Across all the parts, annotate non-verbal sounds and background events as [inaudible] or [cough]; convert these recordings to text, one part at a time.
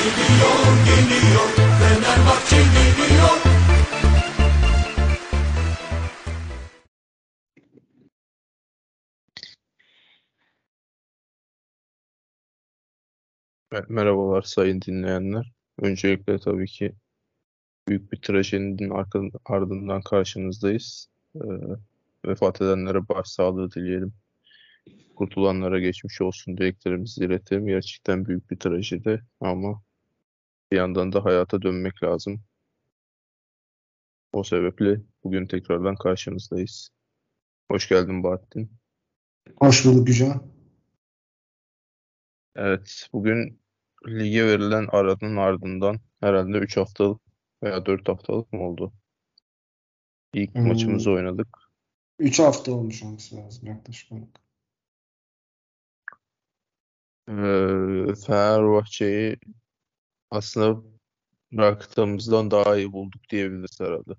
Geliyor, geliyor, Fenerbahçe geliyor. Merhabalar sayın dinleyenler. Öncelikle tabii ki büyük bir trajedinin ardından karşınızdayız. Ee, vefat edenlere başsağlığı dileyelim. Kurtulanlara geçmiş olsun dileklerimizi iletelim. Gerçekten büyük bir trajedi ama bir yandan da hayata dönmek lazım. O sebeple bugün tekrardan karşınızdayız. Hoş geldin Bahattin. Hoş bulduk Gücan. Evet, bugün lige verilen aranın ardından herhalde 3 haftalık veya 4 haftalık mı oldu? İlk hmm. maçımızı oynadık. 3 hafta olmuş olması lazım yaklaşık olarak. Ee, Fenerbahçe'yi aslında bıraktığımızdan daha iyi bulduk diyebiliriz herhalde.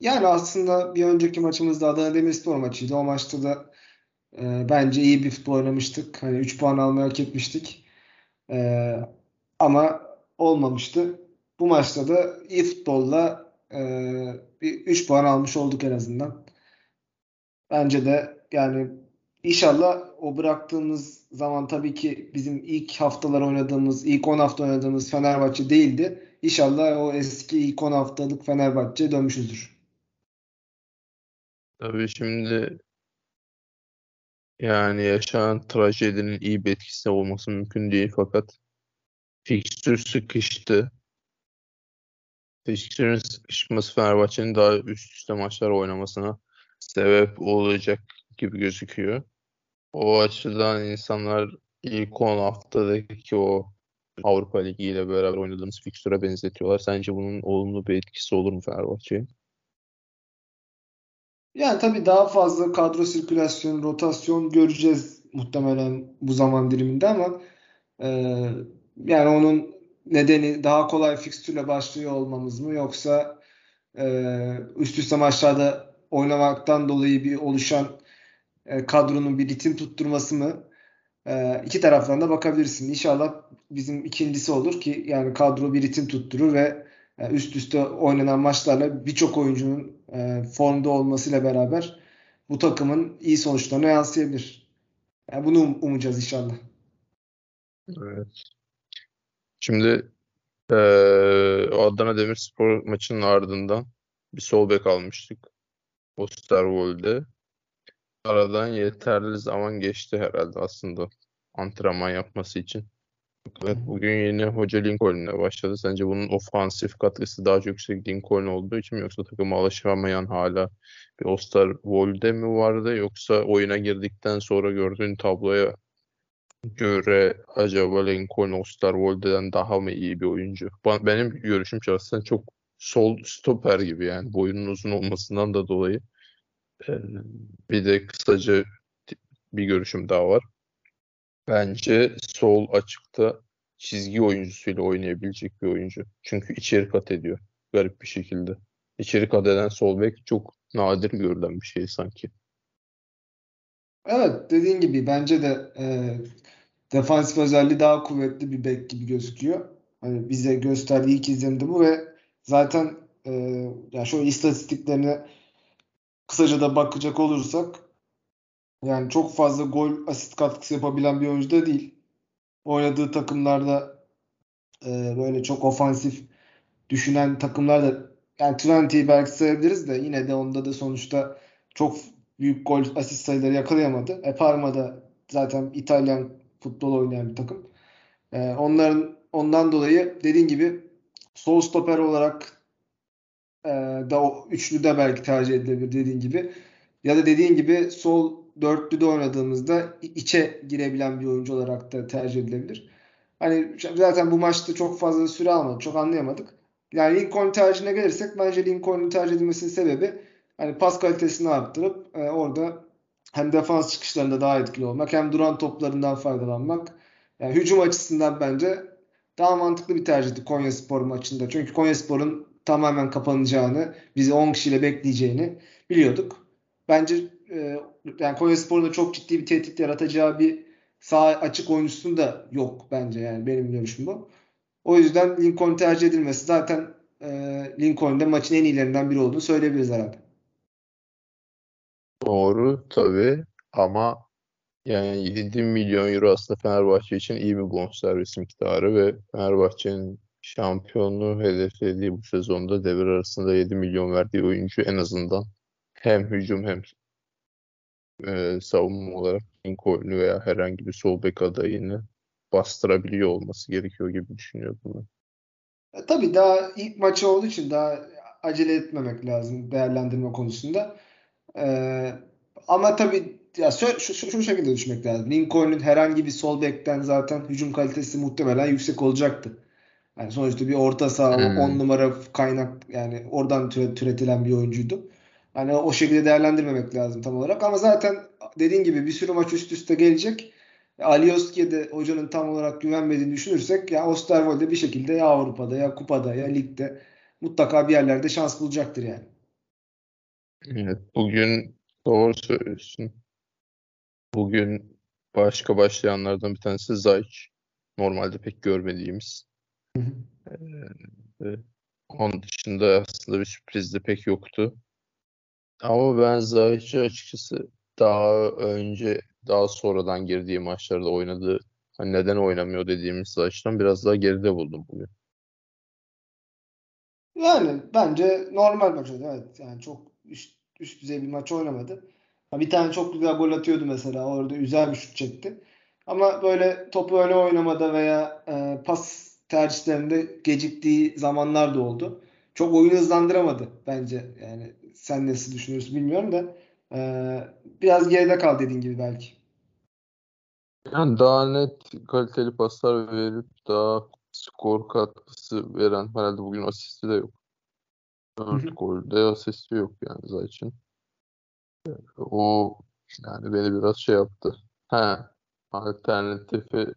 Yani aslında bir önceki maçımızda Adana Demirspor maçıydı. O maçta da e, bence iyi bir futbol oynamıştık. Hani 3 puan almayı hak etmiştik. E, ama olmamıştı. Bu maçta da iyi futbolla e, bir 3 puan almış olduk en azından. Bence de yani inşallah o bıraktığımız zaman tabii ki bizim ilk haftalar oynadığımız, ilk 10 hafta oynadığımız Fenerbahçe değildi. İnşallah o eski ilk 10 haftalık Fenerbahçe dönmüşüzdür. Tabii şimdi yani yaşanan trajedinin iyi bir etkisi olması mümkün değil fakat fikstür sıkıştı. Fikstürün sıkışması Fenerbahçe'nin daha üst üste maçlar oynamasına sebep olacak gibi gözüküyor. O açıdan insanlar ilk 10 haftadaki o Avrupa Ligi ile beraber oynadığımız fikstüre benzetiyorlar. Sence bunun olumlu bir etkisi olur mu Fenerbahçe'ye? Yani tabii daha fazla kadro sirkülasyon, rotasyon göreceğiz muhtemelen bu zaman diliminde ama e, yani onun nedeni daha kolay fikstürle başlıyor olmamız mı yoksa e, üst üste maçlarda oynamaktan dolayı bir oluşan e, kadronun bir ritim tutturması mı? E, iki taraftan da bakabilirsin. İnşallah bizim ikincisi olur ki yani kadro bir ritim tutturur ve e, üst üste oynanan maçlarla birçok oyuncunun e, formda olmasıyla beraber bu takımın iyi sonuçlarına yansıyabilir. Yani bunu um umacağız inşallah. Evet. Şimdi e, Adana Demirspor maçının ardından bir sol bek almıştık. Osterwold'e. Aradan yeterli zaman geçti herhalde aslında antrenman yapması için. Evet, bugün yeni hoca Lincoln'le başladı. Sence bunun ofansif katkısı daha çok yüksek Lincoln olduğu için mi yoksa takıma alışamayan hala bir Osterwolde mi vardı yoksa oyuna girdikten sonra gördüğün tabloya göre acaba Lincoln Osterwolde'den daha mı iyi bir oyuncu? Benim görüşüm şahsen çok sol stoper gibi yani boyunun uzun olmasından da dolayı. Ee, bir de kısaca bir görüşüm daha var. Bence sol açıkta çizgi oyuncusuyla oynayabilecek bir oyuncu. Çünkü içeri kat ediyor garip bir şekilde. İçeri kat eden sol bek çok nadir görülen bir şey sanki. Evet dediğin gibi bence de e, defansif özelliği daha kuvvetli bir bek gibi gözüküyor. Hani bize gösterdiği ilk izlenimde bu ve zaten e, yani şöyle istatistiklerine kısaca da bakacak olursak yani çok fazla gol asist katkısı yapabilen bir oyuncu da değil. Oynadığı takımlarda e, böyle çok ofansif düşünen takımlar da yani Twenty'yi belki sayabiliriz de yine de onda da sonuçta çok büyük gol asist sayıları yakalayamadı. E Parma'da zaten İtalyan futbol oynayan bir takım. E, onların ondan dolayı dediğin gibi sol stoper olarak e, da o üçlü de belki tercih edilebilir dediğin gibi. Ya da dediğin gibi sol dörtlüde oynadığımızda içe girebilen bir oyuncu olarak da tercih edilebilir. Hani zaten bu maçta çok fazla süre almadı. Çok anlayamadık. Yani Lincoln tercihine gelirsek bence Lincoln'un tercih edilmesinin sebebi hani pas kalitesini arttırıp e, orada hem defans çıkışlarında daha etkili olmak hem duran toplarından faydalanmak. Yani hücum açısından bence daha mantıklı bir tercihti Konya Spor maçında. Çünkü Konya Spor'un tamamen kapanacağını, bizi 10 kişiyle bekleyeceğini biliyorduk. Bence e, yani Konya Spor'un çok ciddi bir tehdit yaratacağı bir sağ açık oyuncusu da yok bence yani benim görüşüm bu. O yüzden Lincoln tercih edilmesi zaten e, Lincoln'de maçın en iyilerinden biri olduğunu söyleyebiliriz herhalde. Doğru tabii ama yani 7 milyon euro aslında Fenerbahçe için iyi bir bonservis miktarı ve Fenerbahçe'nin şampiyonluğu hedeflediği bu sezonda devre arasında 7 milyon verdiği oyuncu en azından hem hücum hem e, savunma olarak Lincoln'u veya herhangi bir sol bek adayını bastırabiliyor olması gerekiyor gibi düşünüyorum ben. E, tabii daha ilk maçı olduğu için daha acele etmemek lazım değerlendirme konusunda. E, ama tabii ya şu, şu, şu şekilde düşünmek lazım. Lincoln'un herhangi bir sol bekten zaten hücum kalitesi muhtemelen yüksek olacaktı. Yani sonuçta bir orta saha Hmm. 10 numara kaynak yani oradan türe- türetilen bir oyuncuydu. Hani o şekilde değerlendirmemek lazım tam olarak. Ama zaten dediğin gibi bir sürü maç üst üste gelecek. Alioski'ye de hocanın tam olarak güvenmediğini düşünürsek ya Osterwolde bir şekilde ya Avrupa'da ya Kupa'da ya Lig'de mutlaka bir yerlerde şans bulacaktır yani. Evet, bugün doğru söylüyorsun. Bugün başka başlayanlardan bir tanesi Zayç. Normalde pek görmediğimiz. Ee, onun dışında aslında bir sürpriz de pek yoktu. Ama ben Zayç'ı açıkçası daha önce, daha sonradan girdiği maçlarda oynadığı, hani neden oynamıyor dediğimiz Zayç'tan biraz daha geride buldum bugün. Yani bence normal maç oynadı. Evet yani çok üst, üst düzey bir maç oynamadı. Ha, Bir tane çok güzel gol atıyordu mesela. Orada güzel bir şut çekti. Ama böyle topu öyle oynamada veya e, pas tercihlerinde geciktiği zamanlar da oldu. Çok oyunu hızlandıramadı bence. Yani sen nasıl düşünüyorsun bilmiyorum da e, biraz geride kal dediğin gibi belki. Yani daha net kaliteli paslar verip daha skor katkısı veren herhalde bugün asisti de yok. 4 golde asisti yok yani Zayç'ın. O yani beni biraz şey yaptı. Ha, alternatifi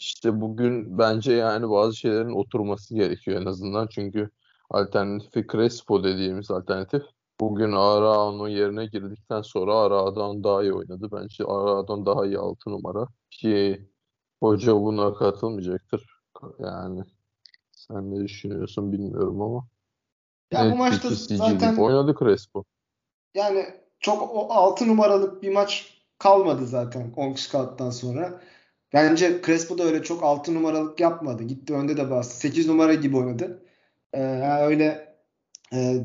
işte bugün bence yani bazı şeylerin oturması gerekiyor en azından. Çünkü alternatifi Crespo dediğimiz alternatif bugün Arao'nun yerine girdikten sonra Arao'dan daha iyi oynadı. Bence Arao'dan daha iyi 6 numara. Ki hoca buna katılmayacaktır. Yani sen ne düşünüyorsun bilmiyorum ama Ya bu net maçta bir kesici zaten oynadı Crespo. Yani çok o 6 numaralık bir maç kalmadı zaten 10 kişi kaldıktan sonra. Bence Crespo da öyle çok 6 numaralık yapmadı. Gitti önde de bastı. 8 numara gibi oynadı. Ee, yani öyle e,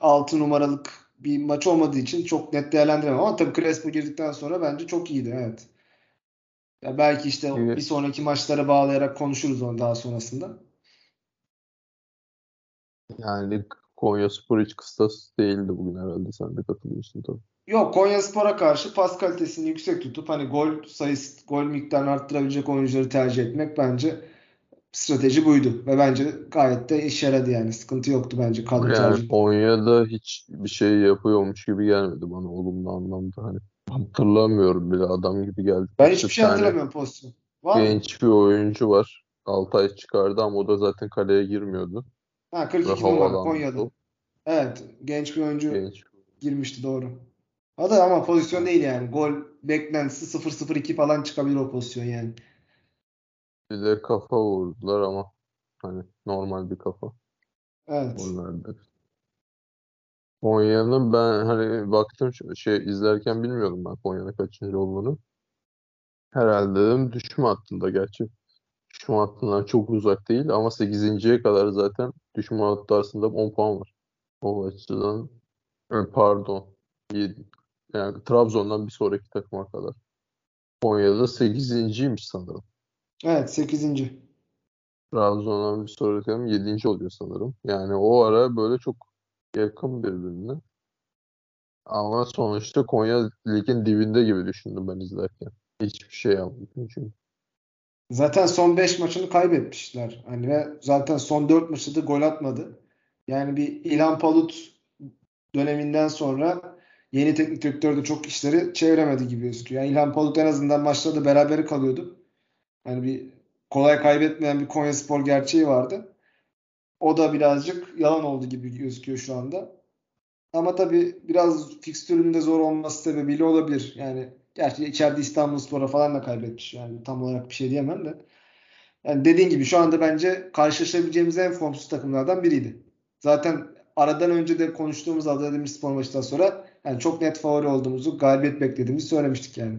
6 numaralık bir maç olmadığı için çok net değerlendiremem. Ama tabii Crespo girdikten sonra bence çok iyiydi. Evet. Ya belki işte o- bir Evet. sonraki maçlara bağlayarak konuşuruz onu daha sonrasında. Yani Konyaspor hiç kıstas değildi bugün herhalde. Sen de katılıyorsun tabii. Yok Konyaspor'a karşı pas kalitesini yüksek tutup hani gol sayısı, gol miktarını arttırabilecek oyuncuları tercih etmek bence strateji buydu. Ve bence gayet de işe yaradı yani. Sıkıntı yoktu bence kadro Yani tercihinde. Konya'da hiç bir şey yapıyormuş gibi gelmedi bana olumlu anlamda. Hani hatırlamıyorum bile adam gibi geldi. Ben Bir hiçbir şey hatırlamıyorum pozisyon. Var mı? genç bir oyuncu var. Altay çıkardı ama o da zaten kaleye girmiyordu. Ha Ve 42 numara Konya'da. Evet. Genç bir oyuncu Genç. girmişti doğru. O da ama pozisyon değil yani. Gol beklentisi 0-0-2 falan çıkabilir o pozisyon yani. Bir de kafa vurdular ama hani normal bir kafa. Evet. Onlarda. Konya'nın ben hani baktım şey izlerken bilmiyordum ben Konya'nın kaçıncı olduğunu. Herhalde dedim düşme hattında gerçi. Düşme hattından çok uzak değil ama 8.ye kadar zaten düşme hattı aslında 10 puan var. O açıdan e, pardon 7. Yani Trabzon'dan bir sonraki takıma kadar. Konya'da 8.ymiş sanırım. Evet 8. Trabzon'dan bir sonraki takım 7. oluyor sanırım. Yani o ara böyle çok yakın birbirine. Ama sonuçta Konya ligin dibinde gibi düşündüm ben izlerken. Hiçbir şey yapmadım çünkü. Zaten son 5 maçını kaybetmişler. Hani ve zaten son 4 maçta da gol atmadı. Yani bir İlhan Palut döneminden sonra yeni teknik direktör de çok işleri çeviremedi gibi gözüküyor. Yani İlhan Palut en azından maçlarda berabere kalıyordu. Yani bir kolay kaybetmeyen bir Konyaspor gerçeği vardı. O da birazcık yalan oldu gibi gözüküyor şu anda. Ama tabii biraz fikstürün zor olması sebebiyle olabilir. Yani Gerçi içeride İstanbulspor'a falan da kaybetmiş. Yani tam olarak bir şey diyemem de. Yani dediğin gibi şu anda bence karşılaşabileceğimiz en formsuz takımlardan biriydi. Zaten aradan önce de konuştuğumuz Adana Demirspor maçından sonra yani çok net favori olduğumuzu, galibiyet beklediğimizi söylemiştik yani.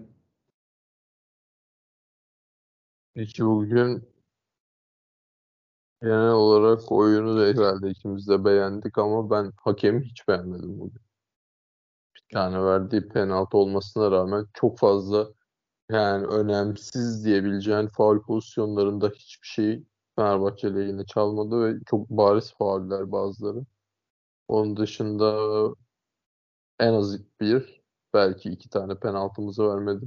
Peki bugün genel olarak oyunu da herhalde ikimiz de beğendik ama ben hakemi hiç beğenmedim bugün. Bir tane verdiği penaltı olmasına rağmen çok fazla yani önemsiz diyebileceğin faul pozisyonlarında hiçbir şey Fenerbahçe lehine çalmadı ve çok bariz fauller bazıları. Onun dışında en az bir belki iki tane penaltımızı vermedi.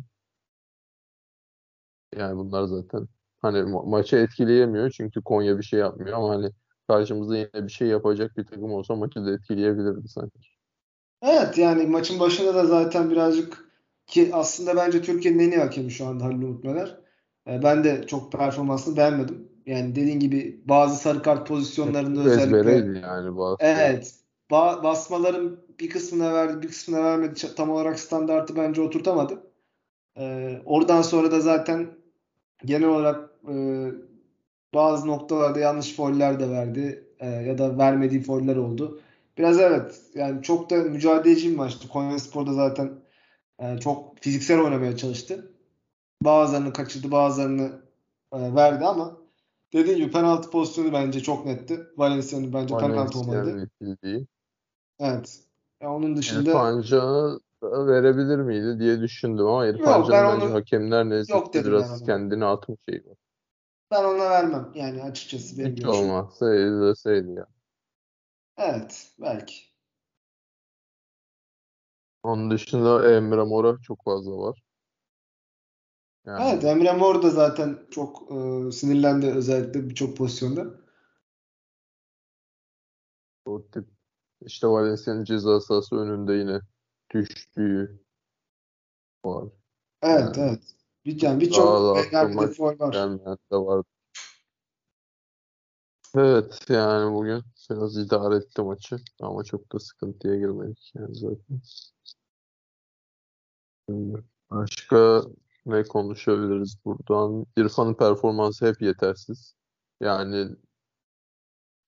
Yani bunlar zaten hani ma- maçı etkileyemiyor çünkü Konya bir şey yapmıyor ama hani karşımızda yine bir şey yapacak bir takım olsa maçı da etkileyebilirdi sanki. Evet yani maçın başında da zaten birazcık ki aslında bence Türkiye'nin en iyi hakemi şu anda Halil Umut Meler. E, Ben de çok performansını beğenmedim. Yani dediğin gibi bazı sarı kart pozisyonlarında özellikle Ezbereydi yani bazı. evet ba- basmaların bir kısmına verdi bir kısmına vermedi. Tam olarak standartı bence oturtamadı. E, oradan sonra da zaten genel olarak e, bazı noktalarda yanlış fauller de verdi E, ya da vermediği fauller oldu. Biraz evet yani çok da mücadeleci bir maçtı. Konyaspor'da zaten e, çok fiziksel oynamaya çalıştı. Bazılarını kaçırdı, bazılarını e, verdi ama dediğim gibi penaltı pozisyonu bence çok netti. Valencia'nın bence penaltı itildiği. Evet. Ya onun dışında Can'a da verebilir miydi diye düşündüm ama İrfan Yok, ben onu- hakemler Yok dedim ben biraz kendini atmış şey var. ben ona vermem. Yani açıkçası benim Hiç görüşüm. olmazsa izleseydi ya. Evet, belki. Onun dışında Emre Mora çok fazla var. Yani Evet, Emre Mor da zaten çok e, sinirlendi özellikle birçok pozisyonda. o tip işte Valencia'nın ceza sahası önünde yine düştüğü var. Evet, Yani evet. Bir, yani birçok da önemli aklıma de faul var. gelmeyen de var. Evet yani bugün biraz idare etti maçı ama çok da sıkıntıya girmedik yani zaten. Başka ne konuşabiliriz buradan? İrfan'ın performansı hep yetersiz. Yani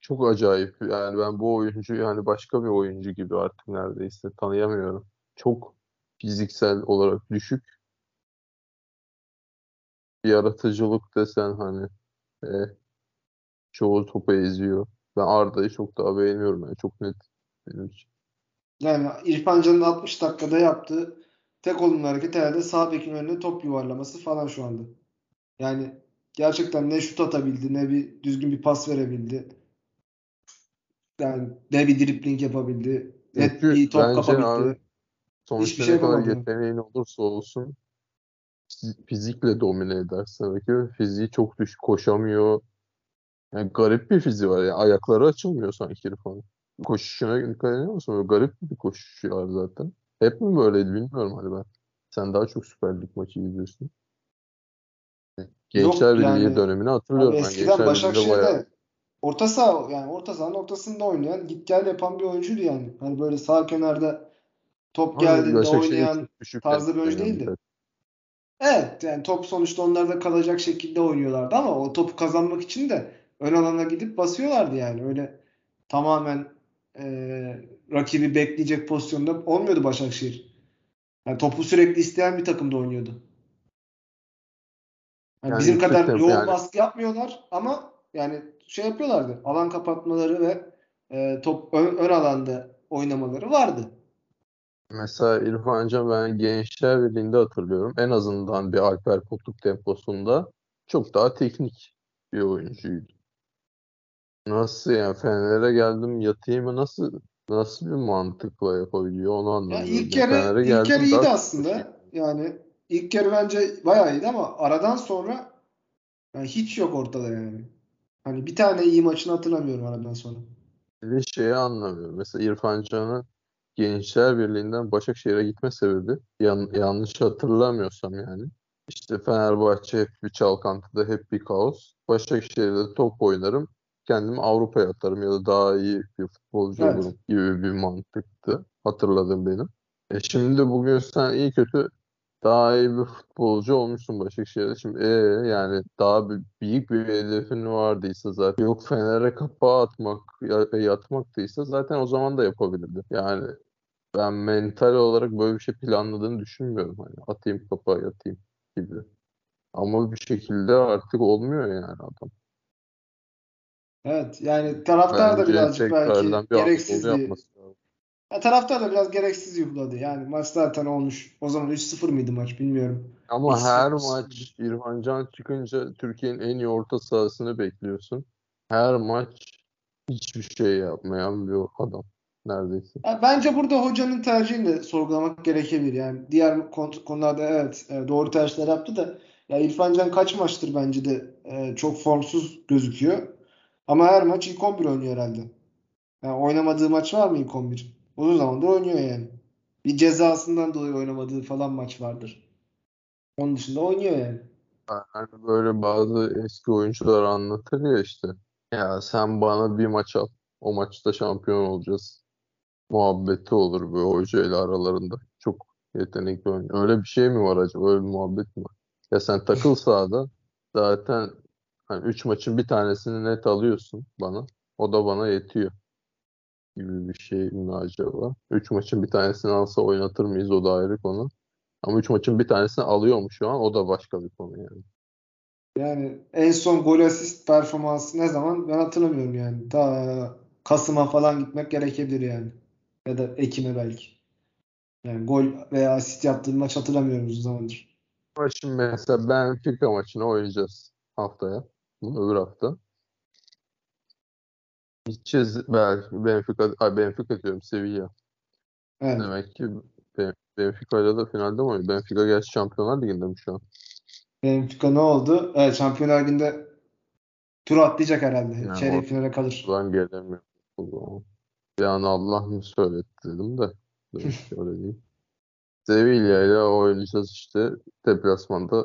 çok acayip. Yani ben bu oyuncu yani başka bir oyuncu gibi artık neredeyse tanıyamıyorum. Çok fiziksel olarak düşük. Yaratıcılık desen hani e, çoğu topu eziyor. Ben Arda'yı çok daha beğeniyorum yani çok net benim için. Yani İrfan Can'ın 60 dakikada yaptığı tek olumlu hareket herhalde sağ bekin önüne top yuvarlaması falan şu anda. Yani gerçekten ne şut atabildi ne bir düzgün bir pas verebildi. Yani ne bir dribling yapabildi. Ne Çünkü bir top bence kapabildi. abi sonuçta şey ne kadar yeteneğin olursa olsun fiz- fizikle domine edersin rakibi. Fiziği çok düşük koşamıyor. Yani garip bir fiziği var. Yani ayakları açılmıyor sanki İrfan'ın. Koşuşuna dikkat ediyor musun? Böyle garip bir koşuşu var zaten. Hep mi böyleydi bilmiyorum hani ben. Sen daha çok Süper Lig maçı izliyorsun. Gençler Yok yani dönemini abi hatırlıyorum ben. eskiden Gençler Birliği'nde bayağı Başakşehir'de orta saha yani orta sahanın ortasında oynayan git gel yapan bir oyuncuydu yani. Hani böyle sağ kenarda top geldiğinde oynayan tarzda bir oyuncu değildi. takım. Evet yani top sonuçta onlarda kalacak şekilde oynuyorlardı ama o topu kazanmak için de ön alana gidip basıyorlardı yani. Öyle tamamen e, rakibi bekleyecek pozisyonda olmuyordu Başakşehir. Yani topu sürekli isteyen bir takımda oynuyordu. Yani Yani bizim kadar yoğun yani baskı yapmıyorlar ama yani şey yapıyorlardı. Alan kapatmaları ve e, top ön, ön alanda oynamaları vardı. Mesela İrfan Can ben Gençler Birliği'nde hatırlıyorum. En azından bir Alper Potuk temposunda çok daha teknik bir oyuncuydu. Nasıl yani Fener'e geldim yatayım mı nasıl nasıl bir mantıkla yapabiliyor onu Ya anlamıyorum. ilk Yani yarı ilk yarı iyiydi aslında. Yani ilk yarı bence bayağı iyiydi ama aradan sonra yani hiç yok ortada yani. Hani bir tane iyi maçını hatırlamıyorum aradan sonra. bir şeyi anlamıyorum. Mesela İrfan Can'ın Gençler Birliği'nden Başakşehir'e gitme sebebi yan- yanlış hatırlamıyorsam yani. İşte Fenerbahçe hep bir çalkantıda hep bir kaos. Başakşehir'de top oynarım. Kendimi Avrupa'ya atarım ya da daha iyi bir futbolcu Evet. olurum gibi bir mantıktı. Hatırladım benim. E şimdi bugün sen iyi kötü daha iyi bir futbolcu olmuşsun Başakşehir'de. Şimdi ee, yani daha bir, büyük bir hedefin vardıysa zaten yok Fener'e kapağı atmak ya- yatmaktıysa zaten o zaman da yapabilirdi. Yani ben mental olarak böyle bir şey planladığını düşünmüyorum. Hani atayım kapağı yatayım gibi. Ama bir şekilde artık olmuyor yani adam. Evet yani taraftar da birazcık belki bir gereksizliği. yapması. Ya taraftar da biraz gereksiz yuhladı. Yani maç zaten olmuş. O zaman 3-0 mıydı maç bilmiyorum. Ama her maç İrfan Can çıkınca Türkiye'nin en iyi orta sahasını bekliyorsun. Her maç hiçbir şey yapmayan bir adam neredeyse. Ya bence burada hocanın tercihini de sorgulamak gerekebilir. Yani diğer kon- konularda evet e, doğru tercihler yaptı da ya İrfan Can kaç maçtır bence de e, çok formsuz gözüküyor. Ama her maç ilk 11 oynuyor herhalde. Yani oynamadığı maç var mı ilk 11? Uzun zamandır oynuyor yani. Bir cezasından dolayı oynamadığı falan maç vardır. Onun dışında oynuyor yani. Yani böyle bazı eski oyuncular anlatır ya işte. Ya sen bana bir maç al. O maçta şampiyon olacağız. Muhabbeti olur böyle hocayla aralarında. Çok yetenekli oyuncu. Öyle bir şey mi var acaba? Öyle bir muhabbet mi var? Ya sen takıl sahada zaten hani 3 maçın bir tanesini net alıyorsun bana. O da bana yetiyor gibi bir şey mi acaba? 3 maçın bir tanesini alsa oynatır mıyız? O da ayrı konu. Ama 3 maçın bir tanesini alıyor mu şu an? O da başka bir konu yani. Yani en son gol asist performansı ne zaman ben hatırlamıyorum yani. Ta Kasım'a falan gitmek gerekebilir yani. Ya da Ekim'e belki. Yani gol veya asist yaptığı bir maç hatırlamıyorum uzun zamandır. Ama şimdi mesela Benfica maçını oynayacağız haftaya. Öbür hafta. Gideceğiz belki Benfica, ay Benfica diyorum Sevilla. Evet. Demek ki Be- Benfica ile de finalde mi oynuyor? Benfica gerçi Şampiyonlar Ligi'nde mi şu an? Benfica ne oldu? Evet Şampiyonlar Ligi'nde tur atlayacak herhalde. Yani Çeyrek finale kalır. oradan gelemiyor. O zaman. Bir an Allah mı söyletti dedim de. Ki [laughs] öyle değil. Sevilla ile oynayacağız işte deplasmanda.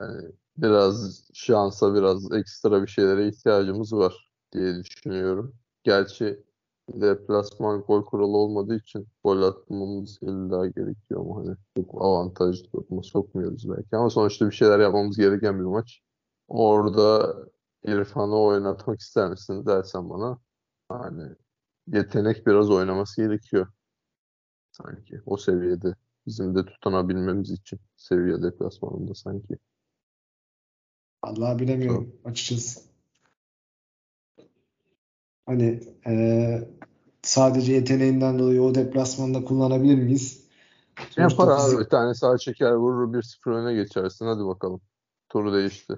Yani biraz şansa biraz ekstra bir şeylere ihtiyacımız var diye düşünüyorum. Gerçi deplasman gol kuralı olmadığı için gol atmamız illa gerekiyor ama hani çok avantajlı duruma sokmuyoruz belki ama sonuçta bir şeyler yapmamız gereken bir maç. Orada İrfan'ı oynatmak ister misin dersen bana hani yetenek biraz oynaması gerekiyor sanki o seviyede bizim de tutanabilmemiz için seviye deplasmanında sanki. Vallahi bilemiyorum açıkçası. Hani eee, sadece yeteneğinden dolayı o deplasmanda kullanabilir miyiz? Sonuçta Yapar abi bir tane sağ çeker vurur 1-0 öne geçersin hadi bakalım. Turu değişti.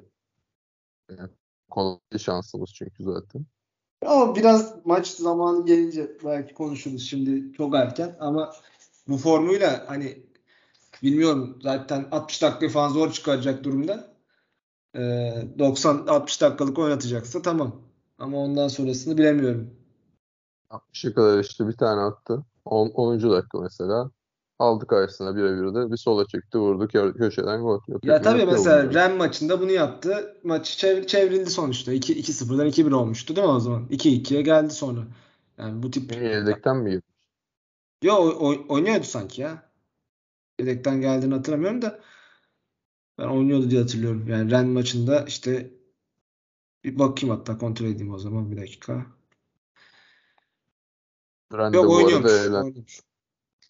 Yani kolay şansımız çünkü zaten. Ama biraz maç zamanı gelince belki konuşuruz. Şimdi çok erken ama bu formuyla hani bilmiyorum zaten 60 dakika falan zor çıkaracak durumda. Ee, 90-60 dakikalık oynatacaksa tamam. Ama ondan sonrasını bilemiyorum. 60'a kadar işte bir tane attı. 10. 10. dakika mesela. Aldı karşısına birebir de bir sola çekti vurdu kö- köşeden gol. Yok, Ya tabii mesela yok. Ren maçında bunu yaptı. Maç çev- çevrildi sonuçta. 2 2-0'dan 2-1 olmuştu değil mi o zaman? 2-2'ye geldi sonra. Yani bu tip yedekten mi girdi? Yo oynuyordu sanki ya. Yedekten geldiğini hatırlamıyorum da ben oynuyordu diye hatırlıyorum. Yani Ren maçında işte bir bakayım hatta kontrol edeyim o zaman bir dakika. Ren de Yok oynuyormuş.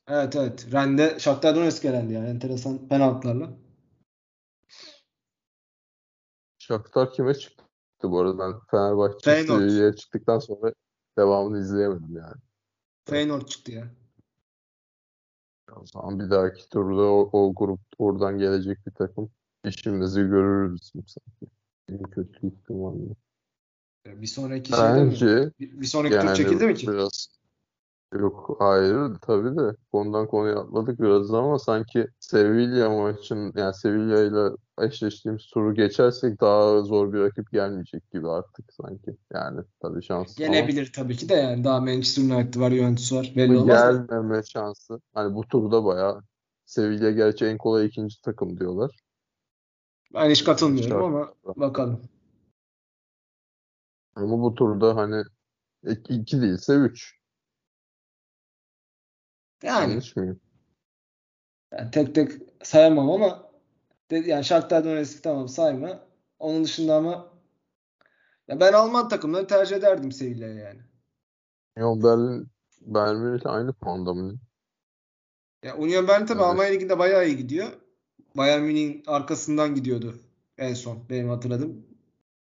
Evet evet. Ren'de Shakhtar Donetsk elendi yani enteresan penaltılarla. Shakhtar kime çıktı bu arada? Ben Fenerbahçe Feyenoord. Sevilla'ya çıktıktan sonra devamını izleyemedim yani. Feyenoord çıktı ya. O zaman bir dahaki turda o, o grup oradan gelecek bir takım işimizi görürüz sanki. En kötü ihtimalle. Bir sonraki şeyde mi? Bence Bir, bir sonraki tur yani çekildi mi ki? biraz yok hayır tabii de konudan konuya atladık biraz ama sanki Sevilla maçın yani Sevilla ile eşleştiğimiz turu geçersek daha zor bir rakip gelmeyecek gibi artık sanki. Yani tabii şans ama Gelebilir tabii ki de yani daha Manchester United var, Juventus var. Belli olmaz da. gelmeme şansı. Hani bu turda bayağı Sevilla gerçi en kolay ikinci takım diyorlar. Ben hiç katılmıyorum ama bakalım. Ama bu turda hani 2 değilse 3. Yani? Yani tek tek sayamam ama yani Shakhtar Donetsk'i tamam sayma. Onun dışında ama ya ben Alman takımları tercih ederdim Sevilla'ya yani. Union Berlin Bayern Münih aynı puanda mı? Ya Union Berlin tabii evet. Almanya Ligi'nde bayağı iyi gidiyor. Bayern Münih'in arkasından gidiyordu en son benim hatırladığım.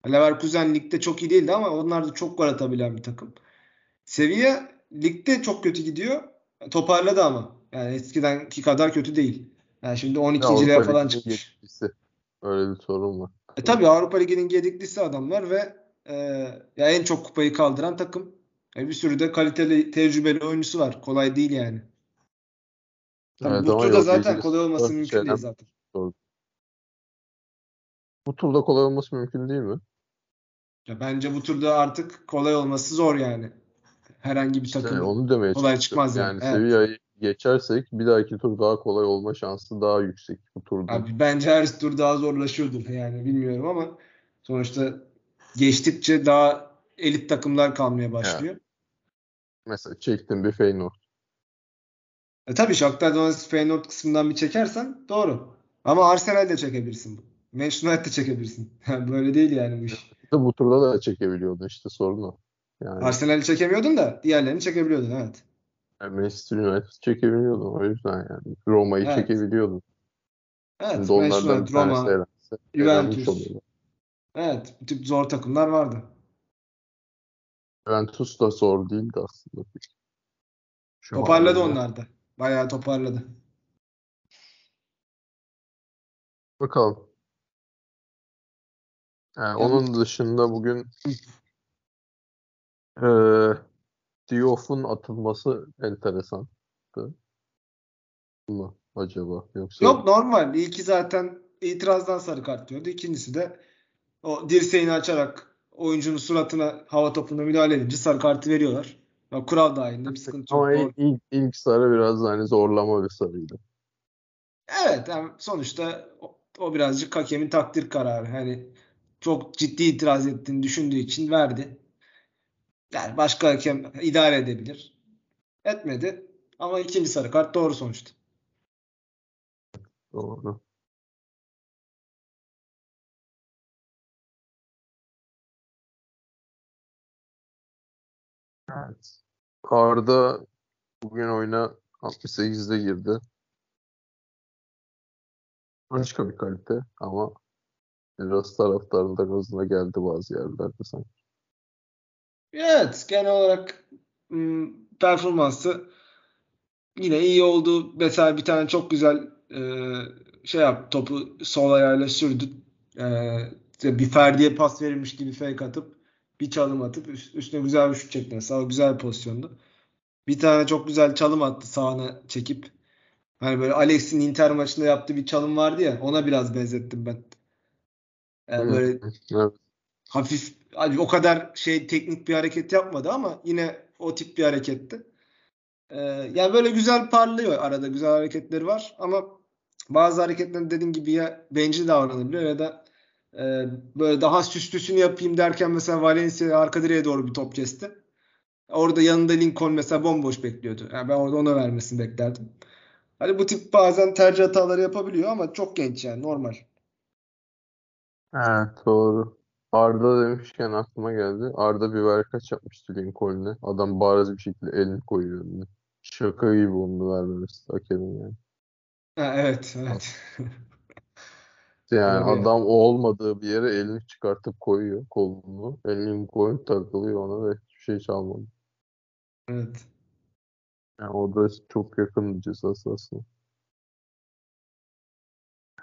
Leverkusen ligde çok iyi değildi ama onlar da çok gol atabilen bir takım. Sevilla ligde çok kötü gidiyor. Toparladı ama. Yani eskidenki kadar kötü değil. Yani şimdi 12. liğe falan çıkmış. Yediklisi. Öyle bir sorun var. E tabii Avrupa Ligi'nin yediklisi adamlar ve e, ya en çok kupayı kaldıran takım. E, bir sürü de kaliteli, tecrübeli oyuncusu var. Kolay değil yani. Tabii evet, bu turda zaten kolay olması mümkün değil zaten. Doğru. Bu turda kolay olması mümkün değil mi? Ya bence bu turda artık kolay olması zor yani. Herhangi bir takım işte onu demeye kolay çıkmaz yani. yani evet. Sevilla'yı geçersek bir dahaki tur daha kolay olma şansı daha yüksek bu turda. Abi bence her tur daha zorlaşıyordur yani bilmiyorum ama sonuçta geçtikçe daha elit takımlar kalmaya başlıyor. Yani. Mesela çektim bir Feyenoord. E tabii Shakhtar Donetsk Feyenoord kısmından bir çekersen doğru. Ama Arsenal de çekebilirsin. Manchester United de çekebilirsin. [laughs] Böyle değil yani bu iş. Bu turda da çekebiliyordun işte sorun o. Yani. Arsenal'i çekemiyordun da diğerlerini çekebiliyordun evet. Yani Manchester United çekebiliyordun o yüzden yani. Roma'yı evet. çekebiliyordun. Evet. Şimdi Manchester United, Roma, Juventus. Evet. Bu tip zor takımlar vardı. Juventus da zor değildi aslında. Şu toparladı onlar da. Bayağı toparladı. Bakalım. Yani yani, onun dışında bugün e, Diouf'un atılması enteresan mı acaba yoksa Yok normal. İlki zaten itirazdan sarı kart diyordu. İkincisi de o dirseğini açarak oyuncunun suratına hava topuna müdahale edince sarı kartı veriyorlar. Ya, kural dahilinde bir sıkıntı yok. Ama ilk, ilk, ilk sarı biraz hani zorlama bir sarıydı. Evet yani sonuçta o, o birazcık hakemin takdir kararı. Hani çok ciddi itiraz ettiğini düşündüğü için verdi. Yani başka hakem idare edebilir. Etmedi. Ama ikinci sarı kart doğru sonuçta. Doğru. Evet. Arda bugün oyuna 68'de girdi. Başka bir kalite ama biraz taraftarın da gözüne geldi bazı yerlerde sanki. Evet genel olarak ım, performansı yine iyi oldu. Mesela bir tane çok güzel e, şey yap topu sol ayağıyla sürdü. E, bir Ferdi'ye pas verilmiş gibi fake atıp bir çalım atıp üstüne güzel bir şut çekti. Mesela güzel bir pozisyondu. Bir tane çok güzel çalım attı sağına çekip. Hani böyle Alex'in Inter maçında yaptığı bir çalım vardı ya ona biraz benzettim ben. Yani böyle evet. hafif hani o kadar şey teknik bir hareket yapmadı ama yine o tip bir hareketti. Ee, yani böyle güzel parlıyor arada güzel hareketleri var ama bazı hareketler dediğim gibi ya bencil davranabiliyor ya da e, böyle daha süslüsünü yapayım derken mesela Valencia arka direğe doğru bir top kesti. Orada yanında Lincoln mesela bomboş bekliyordu. Yani ben orada ona vermesini beklerdim. Hani bu tip bazen tercih hataları yapabiliyor ama çok genç yani normal. Evet doğru. Arda demişken aklıma geldi. Arda bir verkaç yapmıştı Lincoln'e. Adam bariz bir şekilde elini koyuyor önüne. Şaka gibi onu vermemesi hakemin yani. Ha, evet evet. [laughs] Yani Öyle. adam o olmadığı bir yere elini çıkartıp koyuyor kolunu. Elini koyup takılıyor ona ve hiçbir şey çalmadı. Evet. Yani o da çok yakın bir cezası aslında.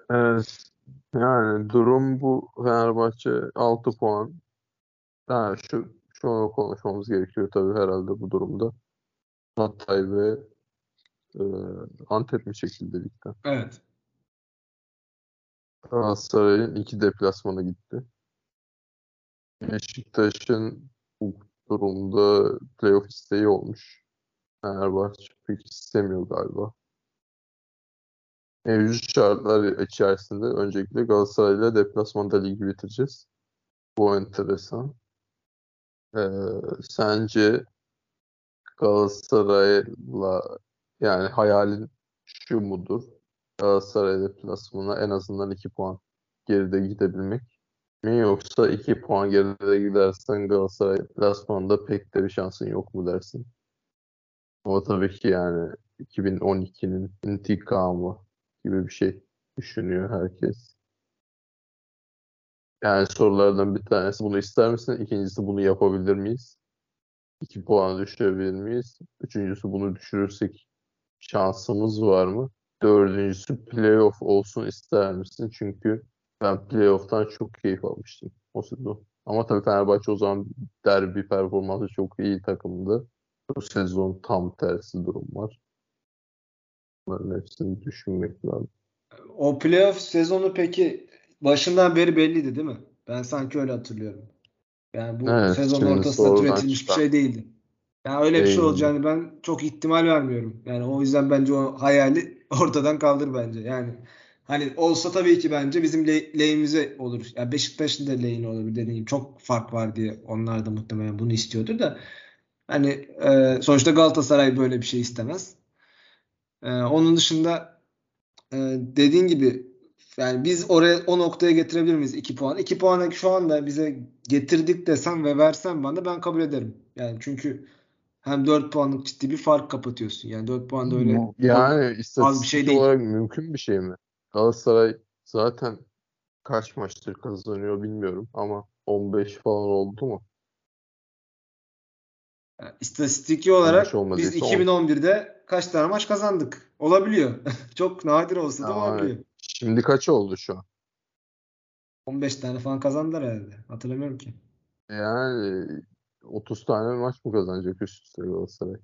Evet. Yani durum bu. Fenerbahçe 6 puan. Ha, şu şunu konuşmamız gerekiyor tabii herhalde bu durumda. Hatay ve e, Antep mi çekildi ligden? Evet. Galatasaray'ın iki deplasmanı gitti. Beşiktaş'ın bu durumda playoff isteği olmuş. Fenerbahçe pek istemiyor galiba. Mevcut şartlar içerisinde öncelikle Galatasaray'la deplasmanda ligi bitireceğiz. Bu enteresan. Ee, sence Galatasaray'la yani hayalin şu mudur? Galatasaray deplasmanına en azından 2 puan geride gidebilmek mi yoksa 2 puan geride gidersen Galatasaray deplasmanında pek de bir şansın yok mu dersin? Ama tabii ki yani 2012'nin intikamı gibi bir şey düşünüyor herkes. Yani sorulardan bir tanesi bunu ister misin? İkincisi bunu yapabilir miyiz? 2 puan düşürebilir miyiz? Üçüncüsü bunu düşürürsek şansımız var mı? Dördüncüsü playoff olsun ister misin? Çünkü ben playoff'tan çok keyif almıştım o sezon. Ama tabii Fenerbahçe o zaman derbi performansı çok iyi takımdı. Bu sezon tam tersi durum var. Bunların hepsini düşünmek lazım. O playoff sezonu peki başından beri belliydi değil mi? Ben sanki öyle hatırlıyorum. Yani bu Evet, sezon ortasında türetilmiş bir şey değildi. Yani öyle bir şey olacağını ben çok ihtimal vermiyorum. Yani o yüzden bence o hayali ortadan kaldır bence. Yani hani olsa tabii ki bence bizim le- lehimize olur. Yani Beşiktaş'ın da lehine olur dediğim. Çok fark var diye onlar da muhtemelen bunu istiyordur da. Hani e, sonuçta Galatasaray böyle bir şey istemez. E, onun dışında e, dediğin gibi yani biz oraya o noktaya getirebilir miyiz 2 puan? 2 puanı şu anda bize getirdik desem ve versen bana ben kabul ederim. Yani çünkü hem 4 puanlık ciddi bir fark kapatıyorsun. Yani 4 puan da öyle Yani az bir şey değil. olarak mümkün bir şey mi? Galatasaray zaten kaç maçtır kazanıyor bilmiyorum ama 15 falan oldu mu? Yani istatistiki olarak biz olmadıysa on. 2011'de kaç tane maç kazandık? Olabiliyor. [laughs] Çok nadir olsa da olabiliyor. şimdi kaç oldu şu an? 15 tane falan kazandılar herhalde. Hatırlamıyorum ki. Yani 30 tane maç mı kazanacak üst üste Galatasaray?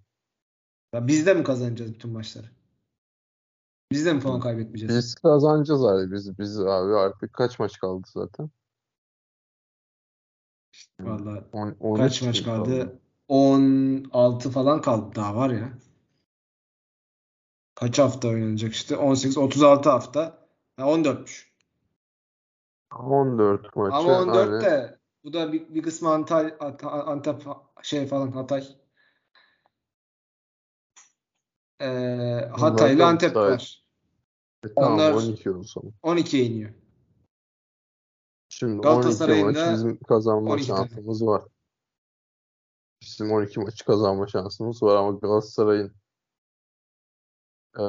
Ya biz de mi kazanacağız bütün maçları? Biz de mi puan kaybetmeyeceğiz? Biz kazanacağız abi. Biz, biz abi artık kaç maç kaldı zaten? Vallahi On- 13 kaç maç mi kaldı? 16 falan kaldı daha var ya. Kaç hafta oynanacak işte? 18, 36 hafta. Ha, 14'müş. 14 maçı Ama 14 hani de bu da bir, bir kısmı Antalya, Antep şey falan Hatay. Ee, Hatay ile Antep var. E, tamam Onlar 12 o zaman. 12'ye iniyor. Şimdi 12 Galatasaray'ın maç bizim kazanma 12 tane. şansımız var. Bizim 12 maçı kazanma şansımız var ama Galatasaray'ın eee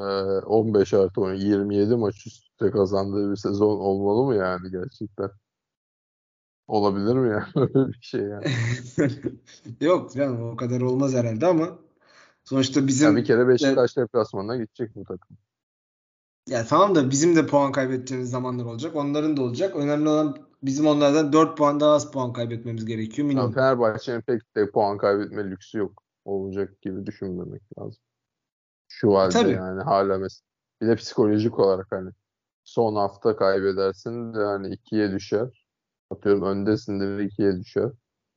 15 artı 10 27 maç üst üste kazandığı bir sezon olmalı mı yani gerçekten? Olabilir mi yani [laughs] öyle bir şey yani? [laughs] Yok canım o kadar olmaz herhalde ama sonuçta Ya bir bizim kere de Beşiktaş deplasmanına gidecek bu takım. ya tamam da bizim de puan kaybedeceğimiz zamanlar olacak. Onların da olacak. Önemli olan bizim onlardan 4 puan daha az puan kaybetmemiz gerekiyor Yani minimum. Fenerbahçe'nin pek de puan kaybetme lüksü yok. Olacak gibi düşünmemek lazım. Şu halde Tabii. yani hala mesela. Bir de psikolojik olarak hani son hafta kaybedersin de hani ikiye düşer. Atıyorum öndesindir ikiye düşer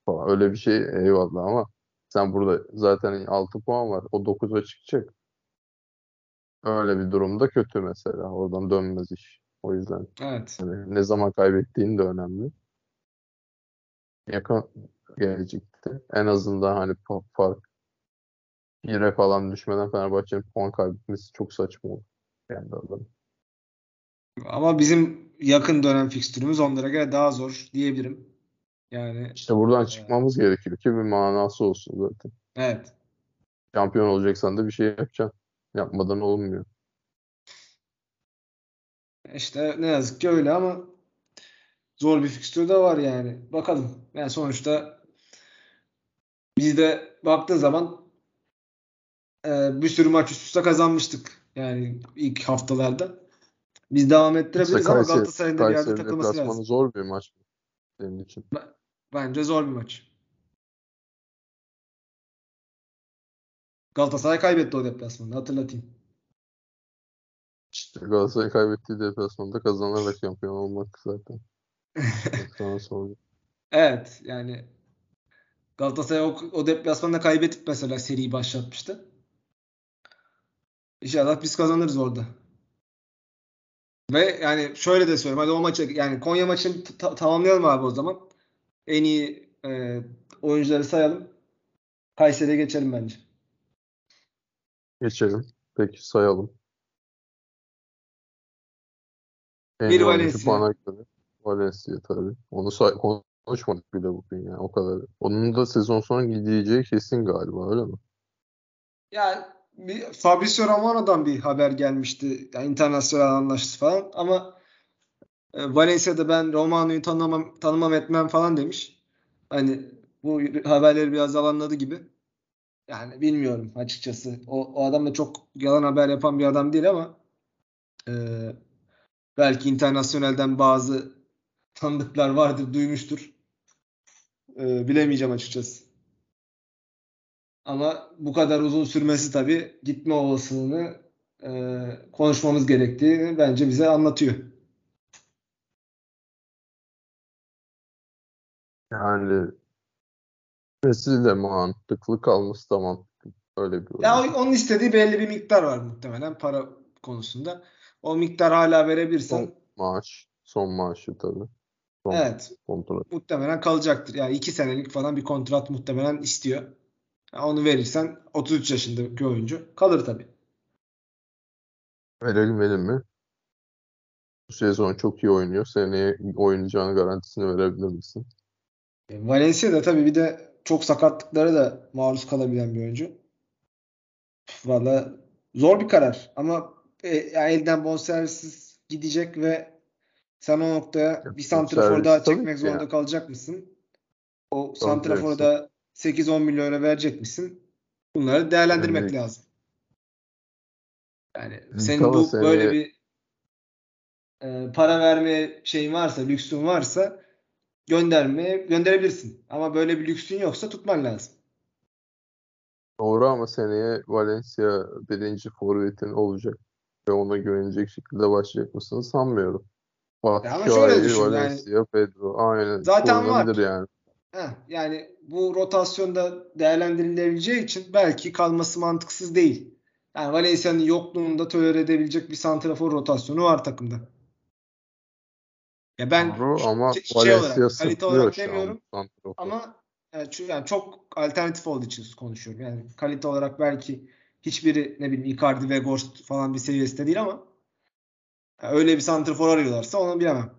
falan. Öyle bir şey eyvallah ama sen burada zaten 6 puan var. O 9'a çıkacak. Öyle bir durumda kötü mesela. Oradan dönmez iş. O yüzden Evet. hani ne zaman kaybettiğin de önemli. Yakın gelecekte en azından hani fa- fark bire falan düşmeden Fenerbahçe'nin puan kaybetmesi çok saçma olur. Yani adam. Ama bizim yakın dönem fikstürümüz onlara göre daha zor diyebilirim. Yani İşte buradan e, çıkmamız gerekiyor ki bir manası olsun zaten. evet. Şampiyon olacaksan da bir şey yapacaksın. Yapmadan olmuyor. İşte ne yazık ki öyle ama zor bir fikstür de var yani. Bakalım. Yani sonuçta biz de baktığın zaman e, bir sürü maç üst üste kazanmıştık. Yani ilk haftalarda. Biz devam Mesela ettirebiliriz ama Kayseri, Galatasaray'ın da bir yerde takılması lazım. zor bir maç senin için? Bence zor bir maç. Galatasaray kaybetti o deplasmanda hatırlatayım. İşte Galatasaray kaybettiği deplasmanda kazanarak şampiyon olmak zaten. [laughs] Sana. Evet yani Galatasaray o, o deplasmanda kaybedip mesela seriyi başlatmıştı. İnşallah biz kazanırız orada. Ve yani şöyle de söyleyeyim. Hadi o maçı yani Konya maçını ta- tamamlayalım abi o zaman. En iyi e, oyuncuları sayalım. Kayseri'ye geçelim bence. Geçelim. Peki sayalım. En Bir Valencia. Valencia tabii. Onu say- konuşmadık bile bugün yani o kadar. Onun da sezon sonu gideceği kesin galiba öyle mi? Yani bir Fabrizio Romano'dan bir haber gelmişti. Yani internasyonel anlaşması falan ama e, Valencia'da ben Romano'yu tanımam, tanımam etmem falan demiş. Hani bu haberleri biraz yalanladı gibi. Yani bilmiyorum açıkçası. O, o adam da çok yalan haber yapan bir adam değil ama e, belki internasyonelden bazı tanıdıklar vardır, duymuştur. E, bilemeyeceğim açıkçası. Ama bu kadar uzun sürmesi tabii gitme olasılığını e, konuşmamız gerektiğini bence bize anlatıyor. Yani Messi de mantıklı kalması da mantıklı. Öyle bir Ya onun istediği belli bir miktar var muhtemelen para konusunda. O miktar hala verebilirsen Son maaş. Son maaşı tabii. Son evet kontrat. muhtemelen kalacaktır. Yani iki senelik falan bir kontrat muhtemelen istiyor. Ya onu verirsen 33 yaşındaki oyuncu kalır tabii. Verelim verelim mi? Bu sezon çok iyi oynuyor. Seneye oynayacağını garantisini verebilir misin? E, Valencia da tabii bir de çok sakatlıklara da maruz kalabilen bir oyuncu. Valla zor bir karar ama e, elden bonservissiz gidecek ve sen o noktaya bir santrafor daha çekmek zorunda yani. kalacak mısın? O santrafora da 8-10 milyon euro verecek misin? Bunları değerlendirmek Yani lazım. Yani senin bu böyle bir e, para verme şeyin varsa, lüksün varsa göndermeye gönderebilirsin. Ama böyle bir lüksün yoksa tutman lazım. doğru ama seneye Valencia birinci forvetin olacak ve ona güvenecek şekilde başlayacak mısın sanmıyorum. Ama şöyle Batshuayi, düşün yani Valencia, Pedro. Aynen. zaten var. Yani. Heh, yani bu rotasyonda değerlendirilebileceği için belki kalması mantıksız değil. Yani Valencia'nın yokluğunda tolere edebilecek bir santrafor rotasyonu var takımda. Ya ben Doğru ama şey, şey olarak, Valencia kalite olarak an demiyorum ama yani, çok alternatif olduğu için konuşuyorum. Yani kalite olarak belki hiçbiri ne bileyim Icardi ve Ghost falan bir seviyesinde değil ama yani öyle bir santrafor arıyorlarsa onu bilemem.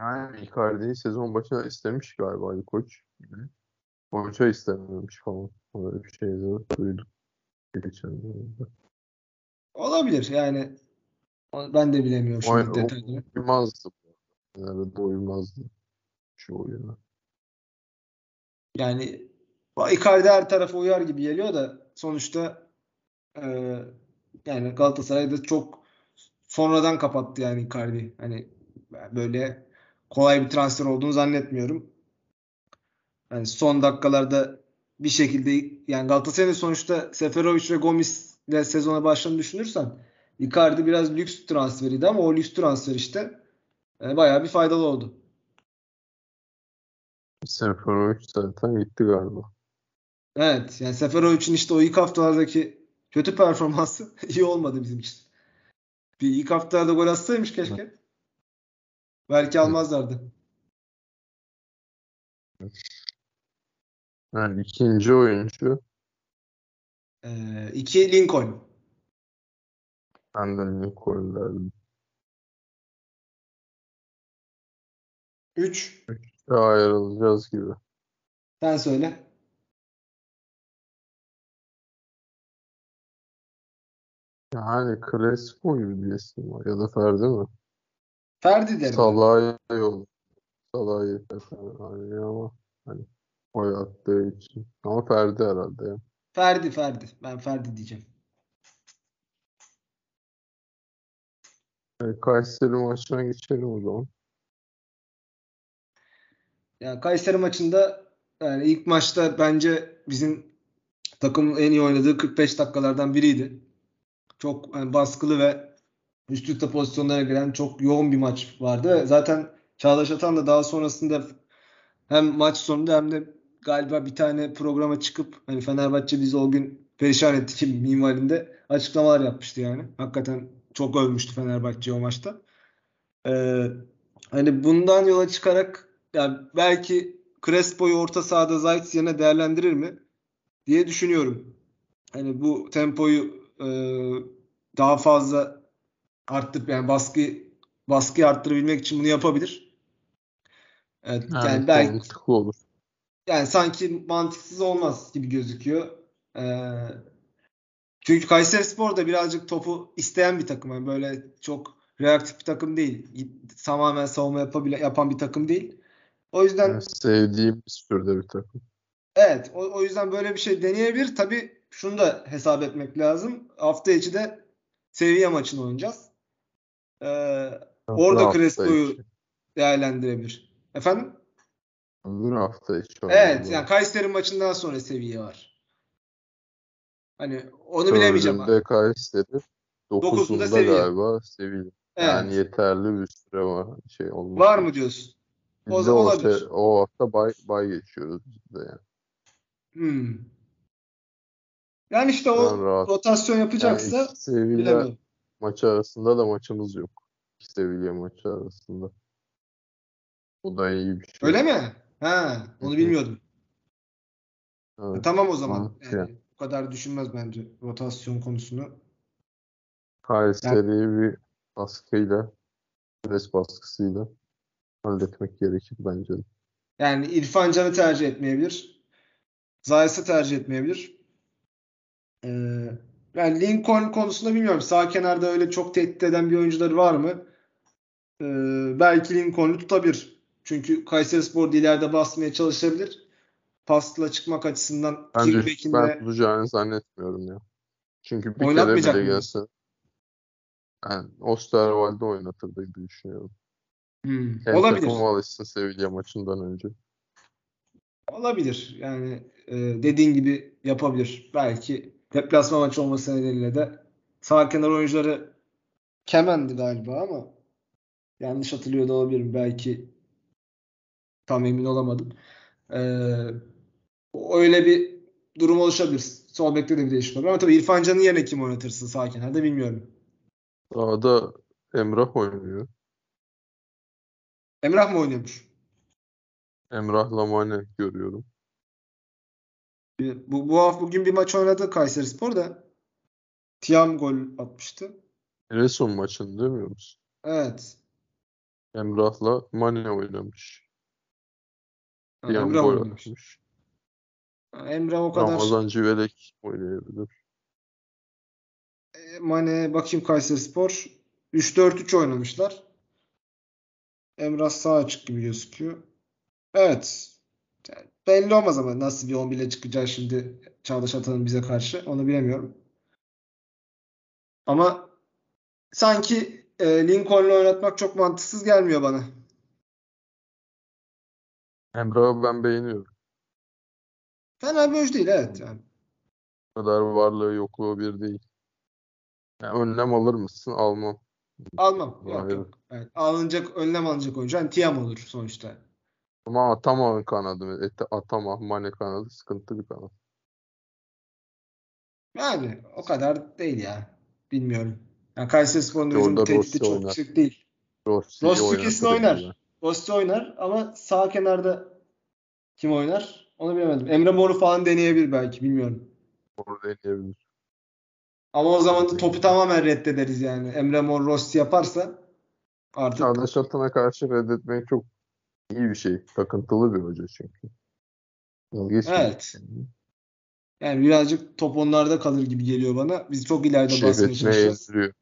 Yani Icardi'yi sezon başına istemiş galiba Ali Koç. Koç'a istememiş falan. Öyle bir şey de duydum. Geçenlerde. Olabilir yani ben de bilemiyorum şimdi o detayları. uymazdı. Nerede uymazdı şu oyuna. Yani Icardi her tarafa uyar gibi geliyor da sonuçta e, yani Galatasaray'da çok sonradan kapattı yani Icardi. Hani böyle kolay bir transfer olduğunu zannetmiyorum. Yani son dakikalarda bir şekilde yani Galatasaray'ın sonuçta Seferovic ve Gomis ile sezona başladığını düşünürsen Icardi biraz lüks transferiydi ama o lüks transfer işte e, bayağı bir faydalı oldu. Seferovic zaten gitti galiba. Evet yani Seferovic'in işte o ilk haftalardaki kötü [laughs] performansı iyi olmadı bizim için. Bir ilk haftalarda gol atsaymış keşke. Belki almazlardı. Yani ikinci oyuncu Ee, iki Lincoln. benden Lincoln derdim. Üç. Ve ayrılacağız gibi. Sen söyle. Yani Crespo gibi bir isim var. Ya da Ferdi mi? Ferdi derim. Salah'a yol. Salah'a yeter. Hani ama hani oy attığı için. Ama Ferdi herhalde ya. Ferdi Ferdi. Ben Ferdi diyeceğim. Yani Kayseri maçına geçelim o zaman. Yani Kayseri maçında yani ilk maçta bence bizim takımın en iyi oynadığı 45 dakikalardan biriydi. Çok hani baskılı ve üst üste pozisyonlara giren çok yoğun bir maç vardı. Zaten Çağdaş Atan da daha sonrasında hem maç sonunda hem de galiba bir tane programa çıkıp hani Fenerbahçe bizi o gün perişan etti ki [laughs] minvalinde açıklamalar yapmıştı yani. Hakikaten çok övmüştü Fenerbahçe o maçta. Ee, hani bundan yola çıkarak yani belki Crespo'yu orta sahada Zayt yerine değerlendirir mi diye düşünüyorum. Hani bu tempoyu e, daha fazla arttırıp yani baskı baskıyı arttırabilmek için bunu yapabilir. Evet, yani Evet, belki mantıklı olur. yani sanki mantıksız olmaz gibi gözüküyor. Ee, çünkü Kayserispor da birazcık topu isteyen bir takım. Yani böyle çok reaktif bir takım değil. Tamamen savunma yapabile, yapan bir takım değil. O yüzden Yani sevdiğim bir türde bir takım. evet o, o yüzden böyle bir şey deneyebilir. Tabii şunu da hesap etmek lazım. Hafta içi de seviye maçını oynayacağız. Ee, orada Crespo'yu değerlendirebilir. Efendim? Öbür hafta içi Evet yani Kayseri maçından sonra seviye var. Hani onu bilemeyeceğim. Dördünde Kayseri, dokuzunda seviye. galiba. Yani Evet. yeterli bir süre var şey olmuş. Var mı diyorsun? Biz O- de o, se- o hafta bay, bay geçiyoruz biz de yani. Hmm. Yani işte o rahat. rotasyon Yani yapacaksa Sevilla bilemiyorum. Maçı arasında da maçımız yok. Sevilla maçı arasında. O da iyi bir şey. Öyle mi? Ha, onu bilmiyordum. Evet. E, tamam o zaman. Yani bu kadar düşünmez bence rotasyon konusunu. Kayseri'yi bir baskıyla, pres baskısıyla halletmek gerekir bence. Yani İrfan Can'ı tercih etmeyebilir. Zayis'i tercih etmeyebilir. Ee, yani Lincoln konusunda bilmiyorum. Sağ kenarda öyle çok tehdit eden bir oyuncuları var mı? Ee, belki Lincoln'u tutabilir. Çünkü Kayserispor da ileride basmaya çalışabilir. Pasla çıkmak açısından Bence ben de tutacağını zannetmiyorum ya. Çünkü bir kere bile gelse ben Osterwald'i oynatırdı gibi düşünüyorum. Hmm, Hem olabilir. takım alışsın Sevilla maçından önce. Olabilir. Yani e, dediğin gibi yapabilir. Belki deplasman maçı olması nedeniyle de sağ kenar oyuncuları Kemen'di galiba ama yanlış hatırlıyor da olabilirim. Belki tam emin olamadım. E, öyle bir durum oluşabilir. Sol bekte de bir değişiklik olabilir. Ama tabii İrfan Can'ın yerine kim oynatırsın sağ kenarda bilmiyorum. Sağda Emrah oynuyor. Emrah mı oynuyormuş? Emrah Lamane görüyorum. Bu, bu hafta bugün bir maç oynadı Kayserispor da. Tiam gol atmıştı. Giresun maçını demiyor musun? Evet. Emrah'la Mane oynamış. Bir an Emrah gol oynamış. atmış. Emrah o kadar Ramazan Civelek oynayabilir. E, Mane bakayım Kayserispor 3-4-3 oynamışlar. Emrah sağ açık gibi gözüküyor. Evet. Belli olmaz ama nasıl bir 11 ile çıkacağı şimdi Çağdaş Atan'ın bize karşı onu bilemiyorum. Ama sanki e, Lincoln'u oynatmak çok mantıksız gelmiyor bana. Emrah'ı ben beğeniyorum. Fena bir oyuncu değil evet yani. O kadar varlığı yokluğu bir değil. Yani önlem alır mısın? Almam. Almam. Yok Hayır. yok. Evet. Alınacak, önlem alınacak oyuncu. Yani Tiam olur sonuçta. Ama Atama kanadı. Ete, Atama, Mane kanadı sıkıntı bir kanat. Yani o kadar değil ya. Bilmiyorum. Yani Kayserispor'un Orada hücum tehdidi Rossi çok oynar. yüksek değil. Rossi kesin oynatırım oynar. ben. Rossi oynar ama sağ kenarda kim oynar? Onu bilemedim. Emre Mor'u falan deneyebilir belki. Bilmiyorum. Onu deneyebilir. Ama o zaman da topu tamamen reddederiz yani. Emre Mor Rossi yaparsa artık Çağdaş Atan'a karşı reddetmek çok iyi bir şey. Takıntılı bir hoca çünkü. Evet. şey. yani birazcık top onlarda kalır gibi geliyor bana. Biz çok ileride basmaya çalışacağız. ezdiriyor.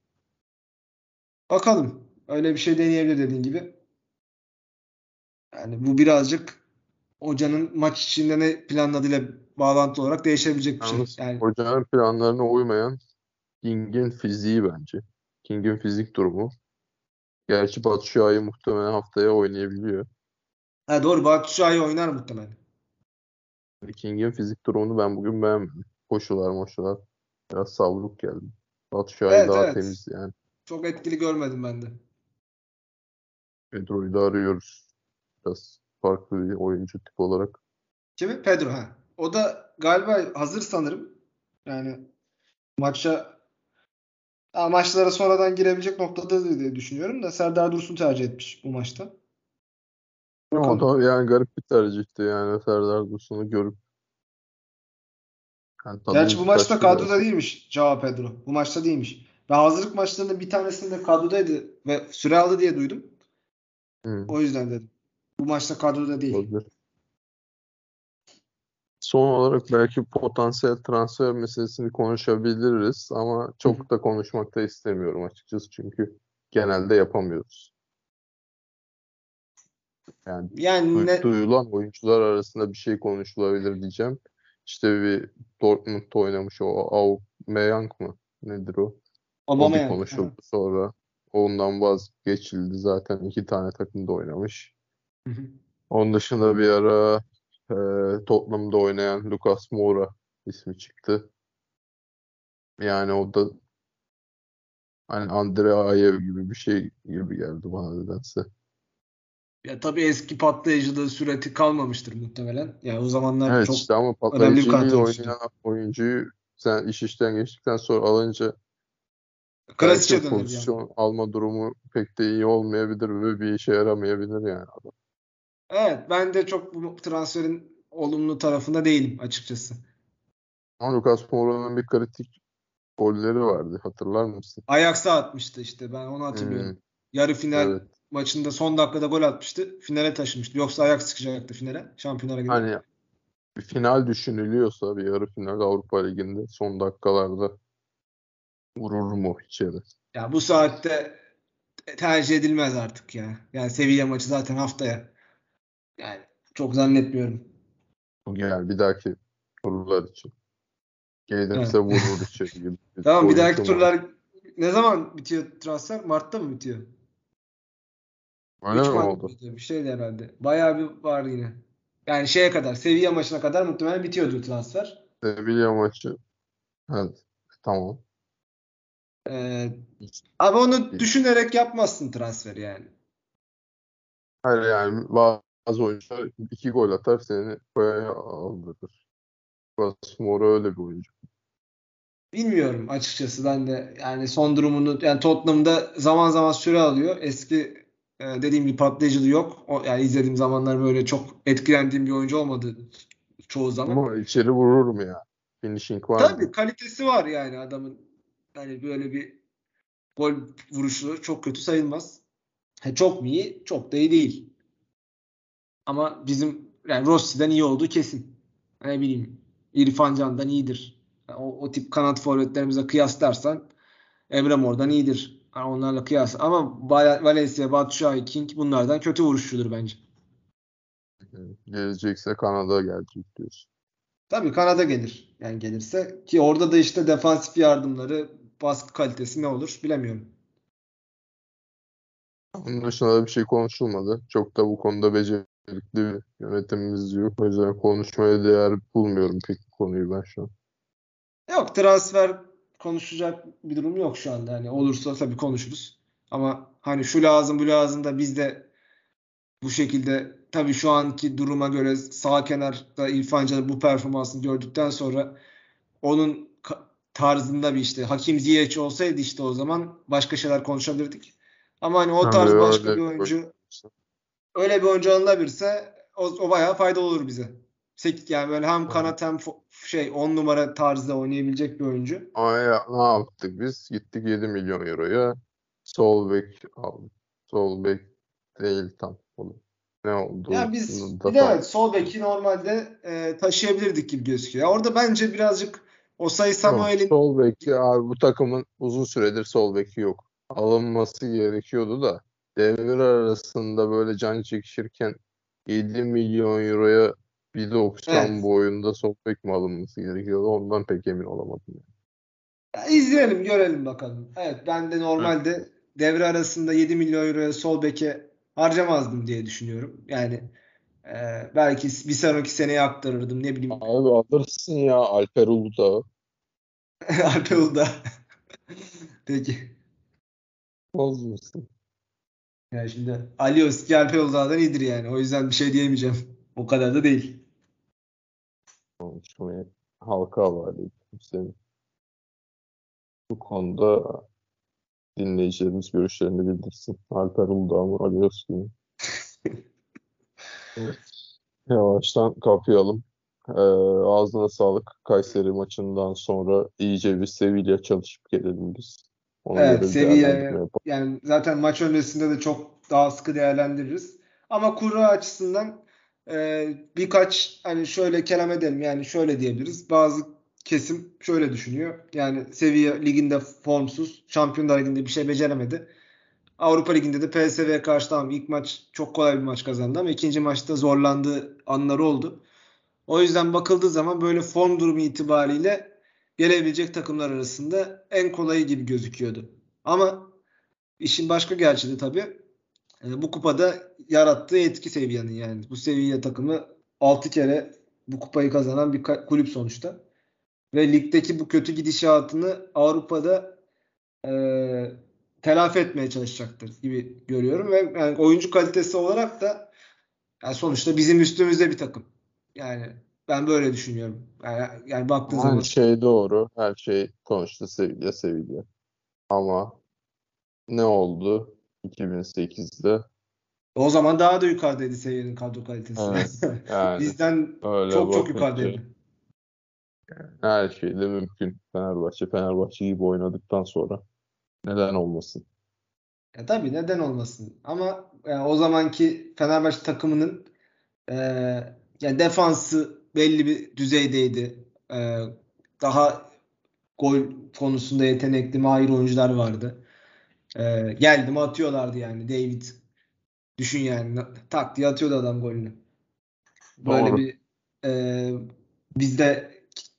Bakalım. Öyle bir şey deneyebilir dediğin gibi. Yani bu birazcık hocanın maç içinde ne planladığıyla bağlantılı olarak değişebilecek bir şey. Yalnız Yani hocanın planlarına uymayan King'in fiziği bence. King'in fizik durumu. Gerçi Batu Şua'yı muhtemelen haftaya oynayabiliyor. Ha doğru Batu Şua'yı oynar muhtemelen. King'in fizik durumunu ben bugün beğenmedim. Koşular moşular. Biraz savruk geldi. Batu Şua'yı Evet, daha evet. temiz yani. Çok etkili görmedim ben de. Pedro'yu da arıyoruz. Biraz farklı bir oyuncu tip olarak. Kimi? Pedro ha. O da galiba hazır sanırım. Yani maça maçlara sonradan girebilecek noktada diye düşünüyorum da Serdar Dursun tercih etmiş bu maçta. O da yani garip bir tercihti yani Serdar Dursun'u görüp. Yani Gerçi bu maçta kadroda değilmiş Joao Pedro. Bu maçta değilmiş. Ben hazırlık maçlarının bir tanesinde kadrodaydı ve süre aldı diye duydum. Hı. O yüzden dedim. Bu maçta kadroda değil. Olabilir. Son olarak belki potansiyel transfer meselesini konuşabiliriz ama çok da konuşmak da istemiyorum açıkçası çünkü genelde yapamıyoruz. Yani Yani ne, duyulan oyuncular arasında bir şey konuşulabilir diyeceğim. İşte bir Dortmund'da oynamış o Aubameyang mı? Nedir o? Aubameyang. konuşuldu sonra. Ondan vazgeçildi zaten. iki tane takımda oynamış. Hı hı. Onun dışında bir ara e, Tottenham'da oynayan Lucas Moura ismi çıktı. Yani o da hani Andre Ayew gibi bir şey gibi geldi bana nedense. Ya tabii eski patlayıcılığı süreti kalmamıştır muhtemelen. Yani o zamanlar Evet çok işte ama önemli bir oyuncusu. oynayan oyuncuyu sen iş işten geçtikten sonra alınca belki döner yani. pozisyon alma durumu pek de iyi olmayabilir ve bir işe yaramayabilir yani adam. Evet ben de çok bu transferin olumlu tarafında değilim açıkçası. Ama Lucas Moura'nın bir kritik golleri vardı hatırlar mısın? Ajax'a atmıştı işte ben onu hatırlıyorum. Hmm, Yarı final evet. Maçında son dakikada gol atmıştı. Finale taşımıştı. Yoksa Ajax çıkacaktı finale. Şampiyonlara gidip. Hani bir final düşünülüyorsa bir yarı final Avrupa Ligi'nde son dakikalarda vurur mu içeri? Ya bu saatte tercih edilmez artık ya. Yani Sevilla maçı zaten haftaya. Yani çok zannetmiyorum. Yani bir dahaki turlar için. Evet. Gelirse vurur içeri gibi bir [laughs] Tamam bir dahaki turlar ne zaman bitiyor transfer? Mart'ta mı bitiyor? Öyle 3 mi oldu? Bir şeydi herhalde. Bayağı bir var yine. Yani şeye kadar, Sevilla maçına kadar muhtemelen bitiyordu transfer. Sevilla maçı. Evet. Tamam. Ee, ama onu düşünerek yapmazsın transfer yani. Hayır yani bazı oyuncular iki gol atar seni koya aldırır. Lucas Moura öyle bir oyuncu. Bilmiyorum açıkçası ben de yani son durumunu yani Tottenham'da zaman zaman süre alıyor. Eski e, dediğim gibi patlayıcılığı yok. O, yani izlediğim zamanlar böyle çok etkilendiğim bir oyuncu olmadı çoğu zaman. Ama içeri vurur mu ya? Finishing var Tabii mı? kalitesi var yani adamın. Yani böyle bir gol vuruşu çok kötü sayılmaz. Ha, çok mu iyi? Çok da iyi değil. Ama bizim yani Rossi'den iyi olduğu kesin. Ne bileyim İrfan Can'dan iyidir. Yani o, o tip kanat forvetlerimize kıyaslarsan Emre Mor'dan iyidir. Yani onlarla kıyas. Ama Val- Valencia, Batshuayi, King bunlardan kötü vuruşçudur bence. Gelecekse Kanada gelecek diyorsun. Tabii Kanada gelir. Yani gelirse ki orada da işte defansif yardımları, baskı kalitesi ne olur bilemiyorum. Onun dışında da bir şey konuşulmadı. Çok da bu konuda becerikli bir yönetimimiz yok. O yüzden konuşmaya değer bulmuyorum pek bu konuyu ben şu an. Yok transfer konuşacak bir durum yok şu anda. Hani olursa tabii konuşuruz. Ama hani şu lazım bu lazım da biz de bu şekilde tabii şu anki duruma göre sağ kenarda İrfan Can'ın bu performansını gördükten sonra onun tarzında bir işte Hakim Ziyech olsaydı işte o zaman başka şeyler konuşabilirdik. Ama hani o tarz başka bir oyuncu öyle bir oyuncu alınabilirse o, o bayağı faydalı olur bize. Sek- Yani böyle hem kanat hem şey 10 numara tarzda oynayabilecek bir oyuncu. Ama ya, ne yaptık biz? Gittik 7 milyon euroya sol bek aldık. Sol bek değil tam. Ne oldu? Yani biz Bunu bir da de evet sol beki normalde e, taşıyabilirdik gibi gözüküyor. Orada bence birazcık Osayi Yok, Samuel'in sol beki abi bu takımın uzun süredir sol beki yok. Alınması gerekiyordu da devre arasında böyle can çekişirken 7 milyon euroya 1.90 Evet. boyunda sol bek mi alınması gerekiyordu? Ondan pek emin olamadım. yani. Ya izleyelim, görelim bakalım. Evet ben de normalde devre arasında 7 milyon euroya sol beke harcamazdım diye düşünüyorum. Yani e, belki bir sonraki seneye aktarırdım ne bileyim Abi alırsın ya Alper Uludağ. [laughs] Alper Uludağ. [laughs] Peki. Olmaz mısın? Yani şimdi Ali Özki Alper Uludağ'dan iyidir yani. O yüzden bir şey diyemeyeceğim. O kadar da değil. Konuşmaya halka ettim seni. Bu konuda dinleyicilerimiz görüşlerini bildirsin. Alper Uludağ mı mü? Evet. Yavaştan kapayalım. Ee, ağzına sağlık. Kayseri maçından sonra iyice bir Sevilla çalışıp gelelim biz. Ona Evet, yapalım. yani zaten maç öncesinde de çok daha sıkı değerlendiririz. Ama kura açısından e, birkaç hani şöyle kelam edelim yani şöyle diyebiliriz. Bazı kesim şöyle düşünüyor. Yani seviye liginde formsuz, Şampiyonlar Ligi'nde bir şey beceremedi. Avrupa Ligi'nde de PSV'ye karşı tamam ilk maç çok kolay bir maç kazandı ama ikinci maçta zorlandığı anları oldu. O yüzden bakıldığı zaman böyle form durumu itibariyle gelebilecek takımlar arasında en kolayı gibi gözüküyordu. Ama işin başka gerçeği de tabii e, bu kupada yarattığı etki seviyenin yani. Bu seviye takımı 6 kere bu kupayı kazanan bir kulüp sonuçta. Ve ligdeki bu kötü gidişatını Avrupa'da e, telafi etmeye çalışacaktır gibi görüyorum. Ve yani oyuncu kalitesi olarak da yani sonuçta bizim üstümüzde bir takım. Yani ben böyle düşünüyorum. Yani, yani baktığın zaman Her şey doğru. Her şey sonuçta Sevilla Sevilla. Ama ne oldu 2008'de? o zaman daha da yukarıdaydı seviyenin kadro kalitesi. Evet, [laughs] yani Bizden öyle çok çok yukarıdaydı. her şey de mümkün. Fenerbahçe Fenerbahçe gibi oynadıktan sonra neden olmasın? Ya tabii neden olmasın. Ama yani o zamanki Fenerbahçe takımının e, yani defansı belli bir düzeydeydi. E, daha gol konusunda yetenekli, mahir oyuncular vardı. E, geldi mi atıyorlardı yani. David düşün yani. Tak diye atıyordu adam golünü. Böyle Doğru. bir e, bizde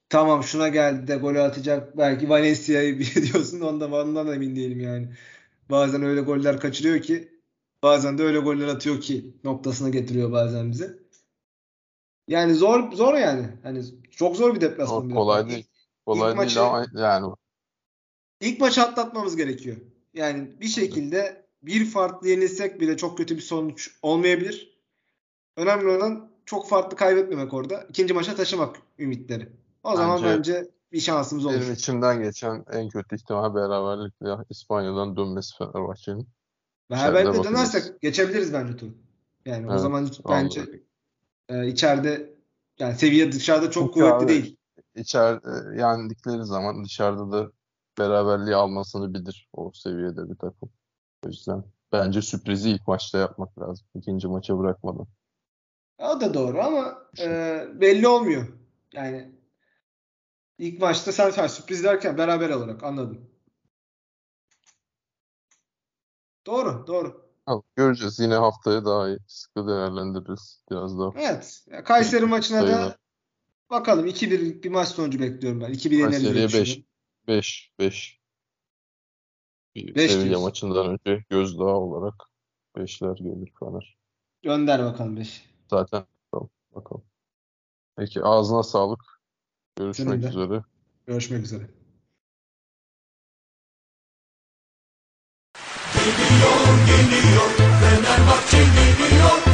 tamam şuna geldi de golü atacak belki Valencia'yı [laughs] diyorsun ondan, ondan emin değilim yani. Bazen öyle goller kaçırıyor ki bazen de öyle goller atıyor ki noktasına getiriyor bazen bizi. Yani zor zor yani. Hani çok zor bir deplasman. Kolay değil. Kolay ilk değil maçı ama yani ilk maçı atlatmamız gerekiyor. Yani bir şekilde bir farklı yenilsek bile çok kötü bir sonuç olmayabilir. Önemli olan çok farklı kaybetmemek orada. İkinci maça taşımak ümitleri. O zaman bence bence bir şansımız benim olur. içimden geçen en kötü ihtimal beraberlikle İspanya'dan dönmesi Fenerbahçe'nin. Beraberlikle dönersek geçebiliriz bence turu. Yani o Evet, zaman hiç- bence e, içeride yani seviye dışarıda çok Çünkü kuvvetli abi değil. içeride yendikleri zaman dışarıda da beraberliği almasını bilir o seviyede bir takım. O yüzden bence sürprizi ilk maçta yapmak lazım. İkinci maça bırakmadan. O da doğru ama e, belli olmuyor. Yani ilk maçta sen, sen sürpriz derken beraber olarak anladım. Doğru, doğru. Ama göreceğiz. Yine haftaya daha iyi sıkı değerlendiririz. Biraz daha Evet. Kayseri maçına sayılar. da bakalım 2-1'lik bir maç sonucu bekliyorum ben. 2-1 yeneriz Kayseri'ye 5 düşünüyorum. 5 5 5 Sevilla diyorsun. maçından önce gözdağı olarak 5'ler gelir Fener. Gönder bakalım 5. Zaten bakalım. bakalım. Peki ağzına sağlık. Görüşmek üzere. Görüşmek üzere. Geliyor geliyor